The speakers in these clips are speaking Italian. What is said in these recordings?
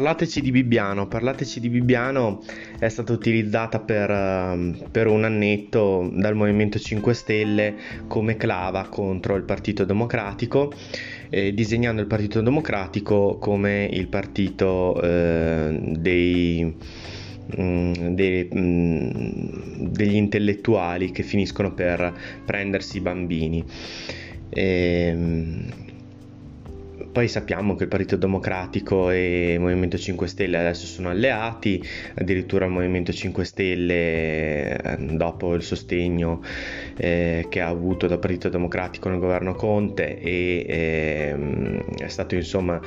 Parlateci di Bibbiano. Parlateci di Bibbiano è stata utilizzata per, ehm, per, un annetto dal Movimento 5 Stelle come clava contro il Partito Democratico, eh, disegnando il Partito Democratico come il partito eh, dei, mm, dei, mm, degli intellettuali che finiscono per prendersi i bambini. E, ehm, poi sappiamo che il Partito Democratico e il Movimento 5 Stelle adesso sono alleati, addirittura il Movimento 5 Stelle eh, dopo il sostegno eh, che ha avuto dal Partito Democratico nel governo Conte e, eh, è stato insomma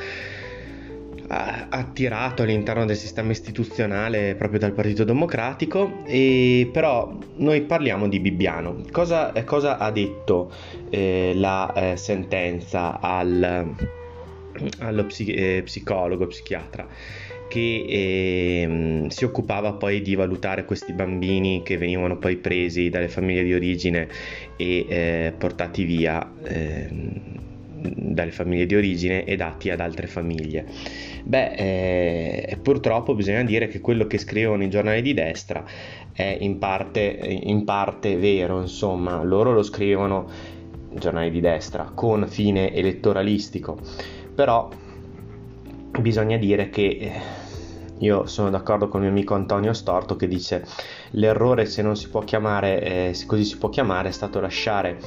attirato all'interno del sistema istituzionale proprio dal Partito Democratico. E però noi parliamo di Bibbiano. Cosa, cosa ha detto eh, la eh, sentenza al allo psi- eh, psicologo, psichiatra che eh, si occupava poi di valutare questi bambini che venivano poi presi dalle famiglie di origine e eh, portati via eh, dalle famiglie di origine e dati ad altre famiglie. Beh, eh, purtroppo bisogna dire che quello che scrivono i giornali di destra è in parte, in parte vero, insomma, loro lo scrivono giornali di destra con fine elettoralistico però bisogna dire che eh, io sono d'accordo con il mio amico Antonio Storto che dice l'errore se non si può chiamare, eh, se così si può chiamare, è stato lasciare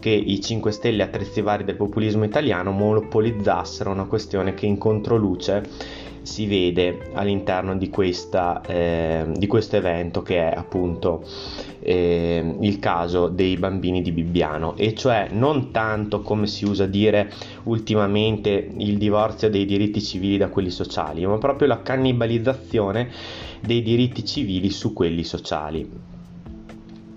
che i 5 Stelle attrezzi vari del populismo italiano monopolizzassero una questione che in controluce si vede all'interno di, questa, eh, di questo evento che è appunto eh, il caso dei bambini di Bibbiano. E cioè non tanto come si usa dire ultimamente il divorzio dei diritti civili da quelli sociali ma proprio la cannibalizzazione dei diritti civili su quelli sociali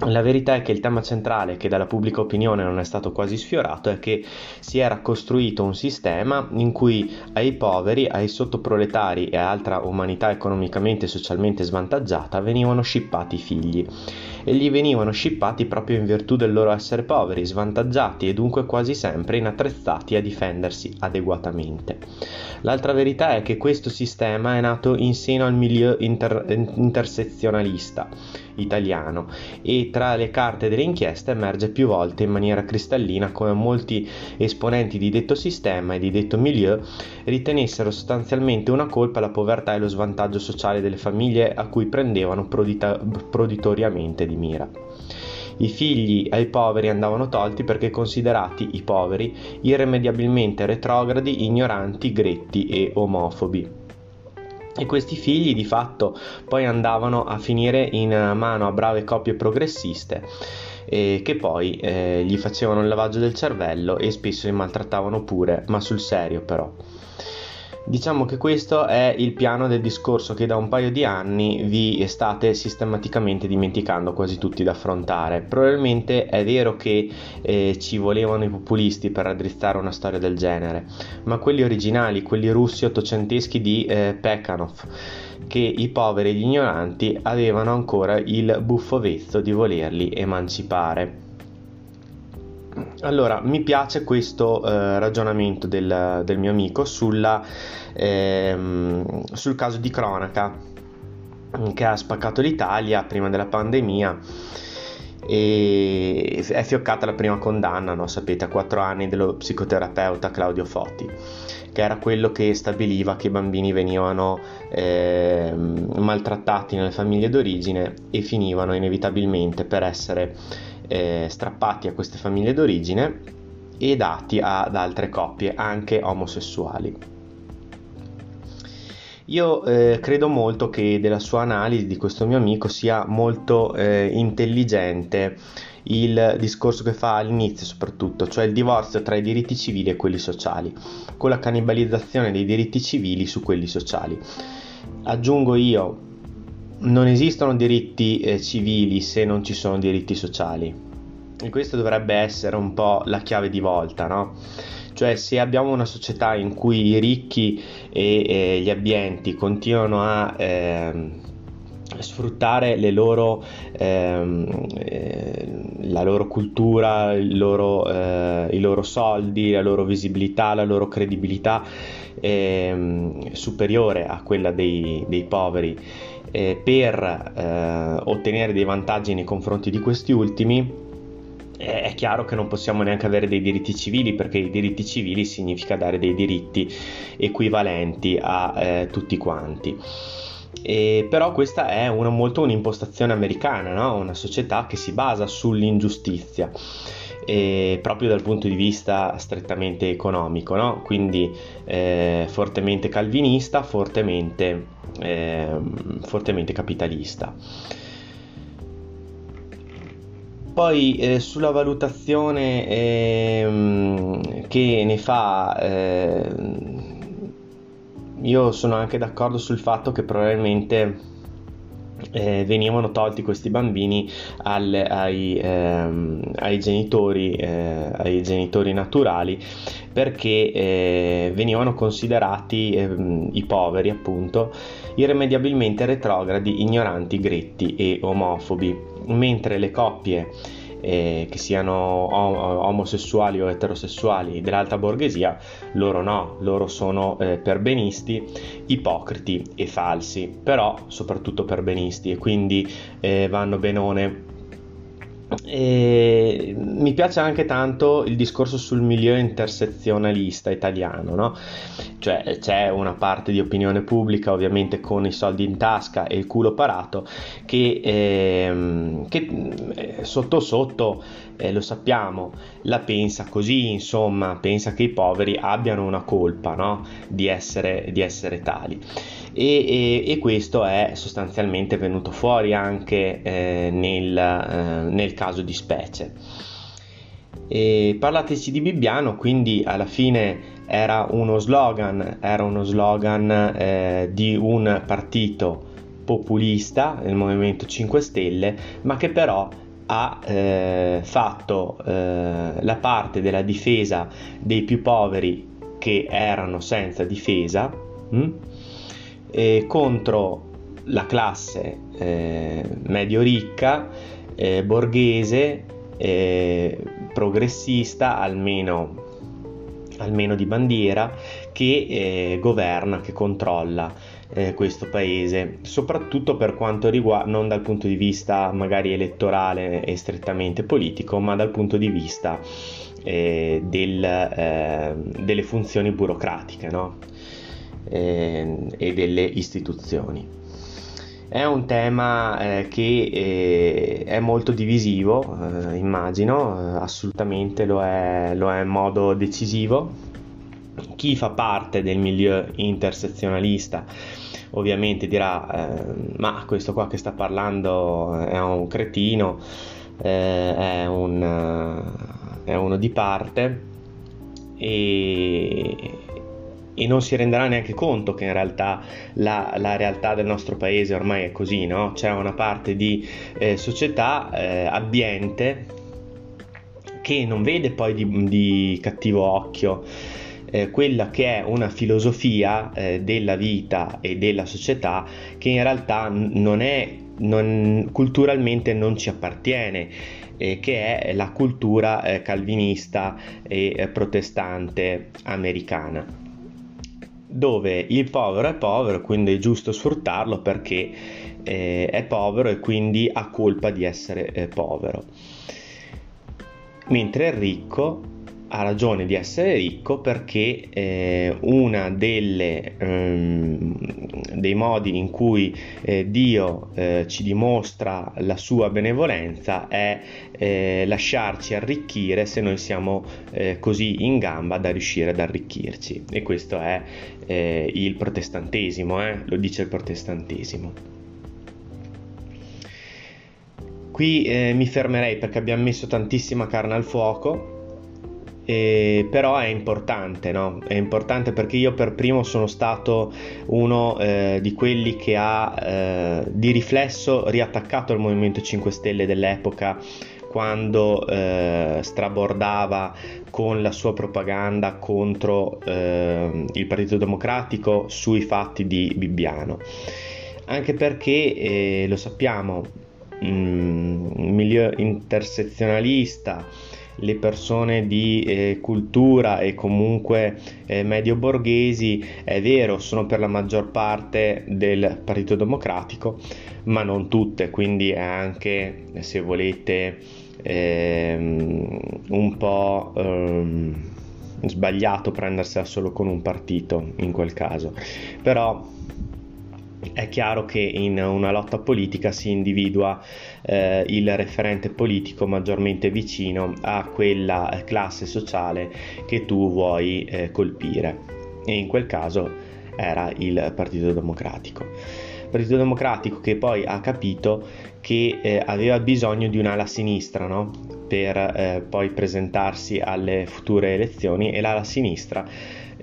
la verità è che il tema centrale che dalla pubblica opinione non è stato quasi sfiorato è che si era costruito un sistema in cui ai poveri, ai sottoproletari e a altra umanità economicamente e socialmente svantaggiata venivano scippati i figli e gli venivano scippati proprio in virtù del loro essere poveri, svantaggiati e dunque quasi sempre inattrezzati a difendersi adeguatamente. L'altra verità è che questo sistema è nato in seno al milieu inter- intersezionalista italiano e tra le carte delle inchieste emerge più volte in maniera cristallina come molti esponenti di detto sistema e di detto milieu ritenessero sostanzialmente una colpa la povertà e lo svantaggio sociale delle famiglie a cui prendevano prodita- proditoriamente di mira. I figli ai poveri andavano tolti perché considerati i poveri irrimediabilmente retrogradi, ignoranti, gretti e omofobi e questi figli di fatto poi andavano a finire in mano a brave coppie progressiste eh, che poi eh, gli facevano il lavaggio del cervello e spesso li maltrattavano pure, ma sul serio però. Diciamo che questo è il piano del discorso che da un paio di anni vi state sistematicamente dimenticando quasi tutti da affrontare. Probabilmente è vero che eh, ci volevano i populisti per raddrizzare una storia del genere, ma quelli originali, quelli russi ottocenteschi di eh, Pekhanov, che i poveri e gli ignoranti avevano ancora il buffo vezzo di volerli emancipare. Allora, mi piace questo eh, ragionamento del, del, mio amico sulla, ehm, sul caso di cronaca che ha spaccato l'Italia prima della pandemia e è fioccata la prima condanna, no? sapete, a quattro anni dello psicoterapeuta Claudio Foti, che era quello che stabiliva che i bambini venivano eh, maltrattati nelle famiglie d'origine e finivano inevitabilmente per essere eh, strappati a queste famiglie d'origine e dati ad altre coppie, anche omosessuali. Io eh, credo molto che della sua analisi di questo mio amico sia molto eh, intelligente il discorso che fa all'inizio soprattutto, cioè il divorzio tra i diritti civili e quelli sociali, con la cannibalizzazione dei diritti civili su quelli sociali. Aggiungo io, non esistono diritti eh, civili se non ci sono diritti sociali. E questo dovrebbe essere un po' la chiave di volta, no? Cioè se abbiamo una società in cui i ricchi e, e gli abbienti continuano a... Eh, sfruttare loro, ehm, eh, la loro cultura, loro, eh, i loro soldi, la loro visibilità, la loro credibilità ehm, superiore a quella dei, dei poveri eh, per eh, ottenere dei vantaggi nei confronti di questi ultimi è chiaro che non possiamo neanche avere dei diritti civili perché i diritti civili significa dare dei diritti equivalenti a eh, tutti quanti. E, però questa è una, molto un'impostazione americana, no? una società che si basa sull'ingiustizia. E proprio dal punto di vista strettamente economico, no? quindi eh, fortemente calvinista, fortemente, eh, fortemente capitalista. Poi eh, sulla valutazione eh, che ne fa eh, io sono anche d'accordo sul fatto che probabilmente eh, venivano tolti questi bambini al, ai, ehm, ai, genitori, eh, ai, genitori, naturali perché eh, venivano considerati ehm, i poveri appunto irrimediabilmente retrogradi, ignoranti, gretti e omofobi, mentre le coppie eh, che siano omosessuali o eterosessuali dell'alta borghesia, loro no, loro sono eh, perbenisti, ipocriti e falsi, però soprattutto perbenisti e quindi eh, vanno benone e mi piace anche tanto il discorso sul milieu intersezionalista italiano, no? Cioè c'è una parte di opinione pubblica, ovviamente con i soldi in tasca e il culo parato, che, ehm, che eh, sotto sotto, eh, lo sappiamo, la pensa così, insomma, pensa che i poveri abbiano una colpa, no? Di essere, di essere tali e, e, e questo è sostanzialmente venuto fuori anche eh, nel, eh, nel, caso di specie. E parlateci di Bibbiano, quindi alla fine era uno slogan, era uno slogan eh, di un partito populista, il Movimento 5 Stelle, ma che però ha eh, fatto eh, la parte della difesa dei più poveri che erano senza difesa. Hm? Eh, contro la classe eh, medio ricca, eh, borghese, eh, progressista, almeno, almeno, di bandiera, che eh, governa, che controlla eh, questo paese, soprattutto per quanto riguarda, non dal punto di vista magari elettorale e strettamente politico, ma dal punto di vista del, delle funzioni burocratiche. No? Eh, e delle istituzioni. È un tema eh, che eh, è molto divisivo, eh, immagino, eh, assolutamente lo è, lo è in modo decisivo. Chi fa parte del milieu intersezionalista ovviamente dirà eh, ma questo qua che sta parlando è un cretino, eh, è, un, è uno di parte e, e non si renderà neanche conto che in realtà la, la, realtà del nostro paese ormai è così, no? C'è una parte di eh, società eh, abbiente che non vede poi di, di cattivo occhio eh, quella che è una filosofia eh, della vita e della società che in realtà non è, non, culturalmente non ci appartiene eh, che è la cultura eh, calvinista e eh, protestante americana dove il povero è povero, quindi è giusto sfruttarlo perché eh, è povero e quindi ha colpa di essere eh, povero. Mentre il ricco ha ragione di essere ricco perché eh, uno um, dei modi in cui eh, Dio eh, ci dimostra la sua benevolenza è eh, lasciarci arricchire se noi siamo eh, così in gamba da riuscire ad arricchirci. E questo è eh, il protestantesimo, lo dice il protestantesimo. Qui eh, mi fermerei perché abbiamo messo tantissima carne al fuoco, eh, però è importante, no? È importante perché io per primo sono stato uno eh, di quelli che ha eh, di riflesso riattaccato il Movimento 5 Stelle dell'epoca quando eh, strabordava con la sua propaganda contro eh, il Partito Democratico sui fatti di Bibbiano. Anche perché, eh, lo sappiamo, un milieu intersezionalista, le persone di eh, cultura e comunque eh, medio borghesi, è vero, sono per la maggior parte del Partito Democratico, ma non tutte, quindi è anche, se volete, ehm, un po' ehm, sbagliato prendersela solo con un partito in quel caso. Però è chiaro che in una lotta politica si individua eh, il referente politico maggiormente vicino a quella classe sociale che tu vuoi eh, colpire e in quel caso era il Partito Democratico. Partito Democratico che poi ha capito che eh, aveva bisogno di un'ala sinistra no? per eh, poi presentarsi alle future elezioni e l'ala sinistra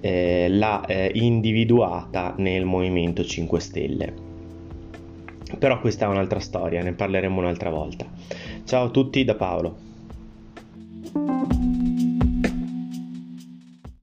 eh, l'ha eh, individuata nel Movimento 5 Stelle. Però questa è un'altra storia, ne parleremo un'altra volta. Ciao a tutti da Paolo.